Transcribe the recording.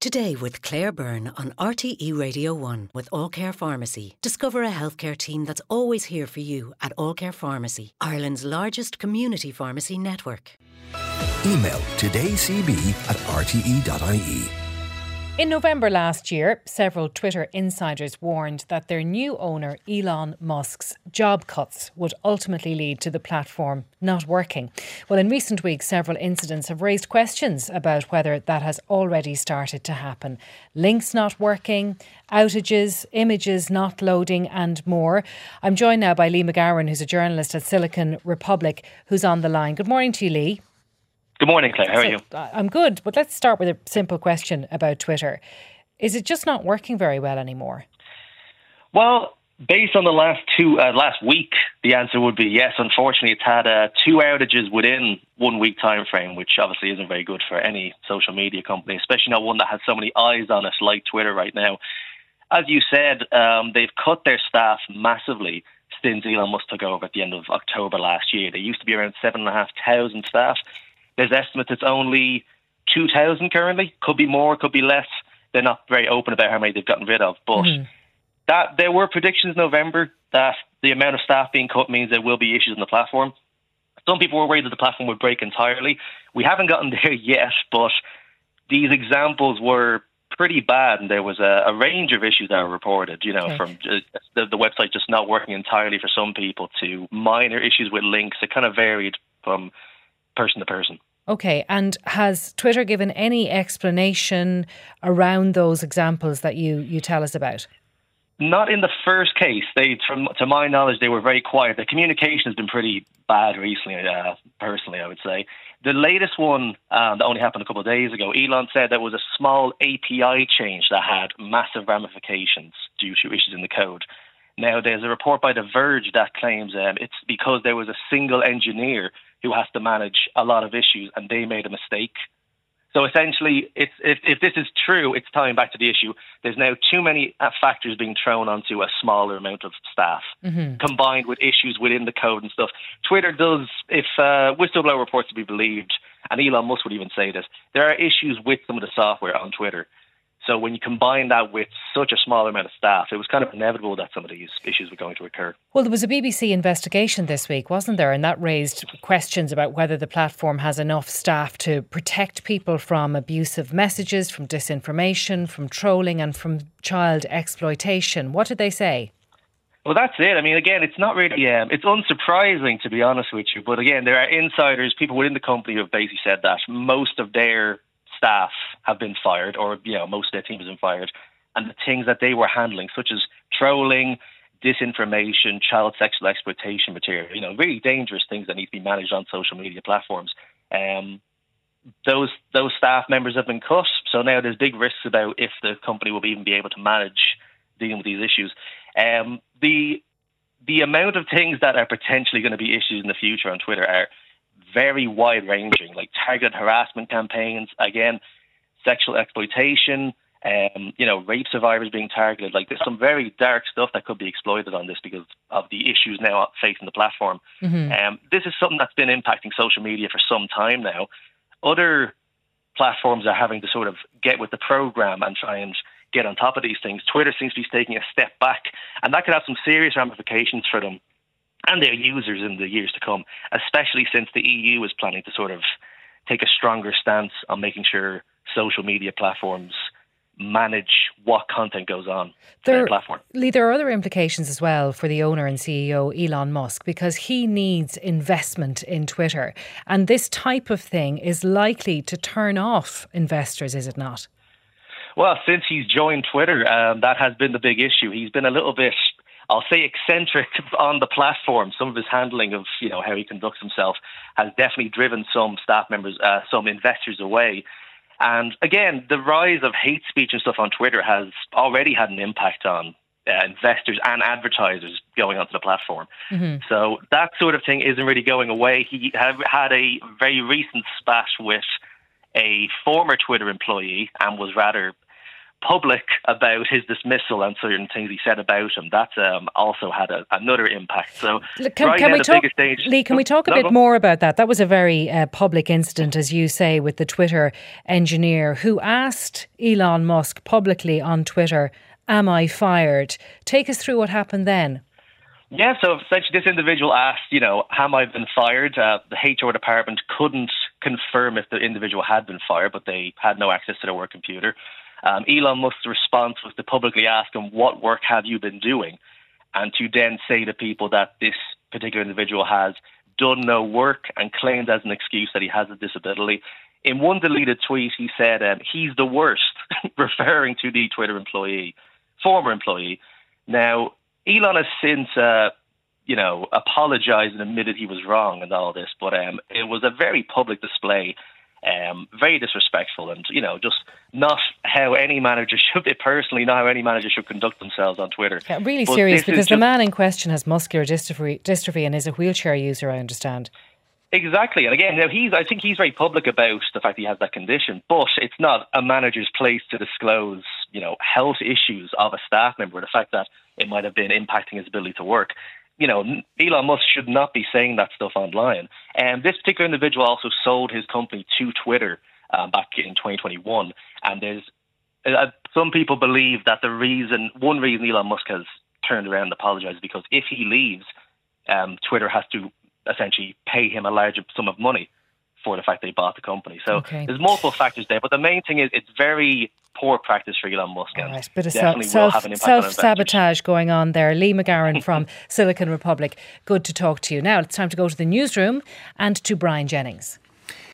Today with Claire Byrne on RTE Radio 1 with Allcare Pharmacy. Discover a healthcare team that's always here for you at Allcare Pharmacy, Ireland's largest community pharmacy network. Email todaycb at rte.ie. In November last year, several Twitter insiders warned that their new owner, Elon Musk's job cuts would ultimately lead to the platform not working. Well, in recent weeks, several incidents have raised questions about whether that has already started to happen. Links not working, outages, images not loading, and more. I'm joined now by Leigh Mc Gowran, who's a journalist at Silicon Republic, who's on the line. Good morning to you, Leigh. Good morning, Claire. How are you? I'm good, but let's start with a simple question about Twitter. Is it just not working very well anymore? Well, based on the last two uh, last week, the answer would be yes. Unfortunately, it's had uh, two outages within one week time frame, which obviously isn't very good for any social media company, especially not one that has so many eyes on us like Twitter right now. As you said, um, they've cut their staff massively since Elon Musk took over at the end of October last year. They used to be around seven and a half thousand staff. There's estimates it's only 2,000 currently. Could be more, could be less. They're not very open about how many they've gotten rid of. But mm-hmm. that there were predictions in November that the amount of staff being cut means there will be issues on the platform. Some people were worried that the platform would break entirely. We haven't gotten there yet, but these examples were pretty bad, and there was a, a range of issues that were reported. You know, okay. from the, the website just not working entirely for some people to minor issues with links. It kind of varied from person to person. Okay, and has Twitter given any explanation around those examples that you, you tell us about? Not in the first case. They, from, to my knowledge, they were very quiet. The communication has been pretty bad recently. Uh, personally, I would say the latest one um, that only happened a couple of days ago. Elon said there was a small API change that had massive ramifications due to issues in the code. Now, there's a report by The Verge that claims um, it's because there was a single engineer who has to manage a lot of issues, and they made a mistake. So essentially, it's, if, if this is true, it's tying back to the issue. There's now too many uh, factors being thrown onto a smaller amount of staff, mm-hmm. combined with issues within the code and stuff. Twitter does, if uh, whistleblower reports to be believed, and Elon Musk would even say this, there are issues with some of the software on Twitter. So when you combine that with such a small amount of staff, it was kind of inevitable that some of these issues were going to occur. Well, there was a BBC investigation this week, wasn't there? And that raised questions about whether the platform has enough staff to protect people from abusive messages, from disinformation, from trolling, and from child exploitation. What did they say? Well, that's it. I mean, again, it's not really, um, it's unsurprising to be honest with you. But again, there are insiders, people within the company who have basically said that most of their staff have been fired, or you know, most of their team has been fired, and the things that they were handling, such as trolling, disinformation, child sexual exploitation material, you know, really dangerous things that need to be managed on social media platforms. Um, those those staff members have been cut, so now there's big risks about if the company will even be able to manage dealing with these issues. Um, the the amount of things that are potentially going to be issues in the future on Twitter are very wide ranging, like targeted harassment campaigns, again, sexual exploitation, um, you know, rape survivors being targeted. Like there's some very dark stuff that could be exploited on this because of the issues now facing the platform. Mm-hmm. Um, this is something that's been impacting social media for some time now. Other platforms are having to sort of get with the program and try and get on top of these things. Twitter seems to be taking a step back, and that could have some serious ramifications for them and their users in the years to come, especially since the EU is planning to sort of take a stronger stance on making sure social media platforms manage what content goes on there, their platform. Lee, there are other implications as well for the owner and CEO Elon Musk because he needs investment in Twitter, and this type of thing is likely to turn off investors, is it not? Well, since he's joined Twitter, um, that has been the big issue. He's been a little bit I'll say eccentric on the platform. Some of his handling of you know how he conducts himself has definitely driven some staff members, uh, some investors away. And again, the rise of hate speech and stuff on Twitter has already had an impact on uh, investors and advertisers going onto the platform. Mm-hmm. So that sort of thing isn't really going away. He had a very recent spat with a former Twitter employee and was rather public about his dismissal and certain things he said about him, that um, also had a, another impact. So, can, right can now, we talk, stage, Leigh? Can we talk a bit more about that? That was a very uh, public incident, as you say, with the Twitter engineer who asked Elon Musk publicly on Twitter, "Am I fired?" Take us through what happened then. Yeah, so essentially, this individual asked, you know, have I been fired? Uh, the HR department couldn't confirm if the individual had been fired, but they had no access to their work computer. Um, Elon Musk's response was to publicly ask him, What work have you been doing? And to then say to people that this particular individual has done no work and claimed as an excuse that he has a disability. In one deleted tweet, he said, um, He's the worst, referring to the Twitter employee, former employee. Now, Elon has since, uh, you know, apologized and admitted he was wrong and all this, but um, it was a very public display um, very disrespectful and you know just not how any manager should be personally not how any manager should conduct themselves on Twitter. Yeah, really but serious because the man in question has muscular dystrophy, dystrophy and is a wheelchair user. I understand. Exactly, and again, now he's. I think he's very public about the fact he has that condition, but it's not a manager's place to disclose, you know, health issues of a staff member. The fact that it might have been impacting his ability to work you know, Elon Musk should not be saying that stuff online. And this particular individual also sold his company to Twitter uh, back in 2021. And there's uh, some people believe that the reason, one reason Elon Musk has turned around and apologized because if he leaves, um, Twitter has to essentially pay him a larger sum of money for the fact that they bought the company. So okay. there's multiple factors there, but the main thing is it's very poor practice for Elon Musk. And right, bit of self, self sabotage going on there. Leigh Mc Gowran from Silicon Republic. Good to talk to you. Now it's time to go to the newsroom and to Brian Jennings.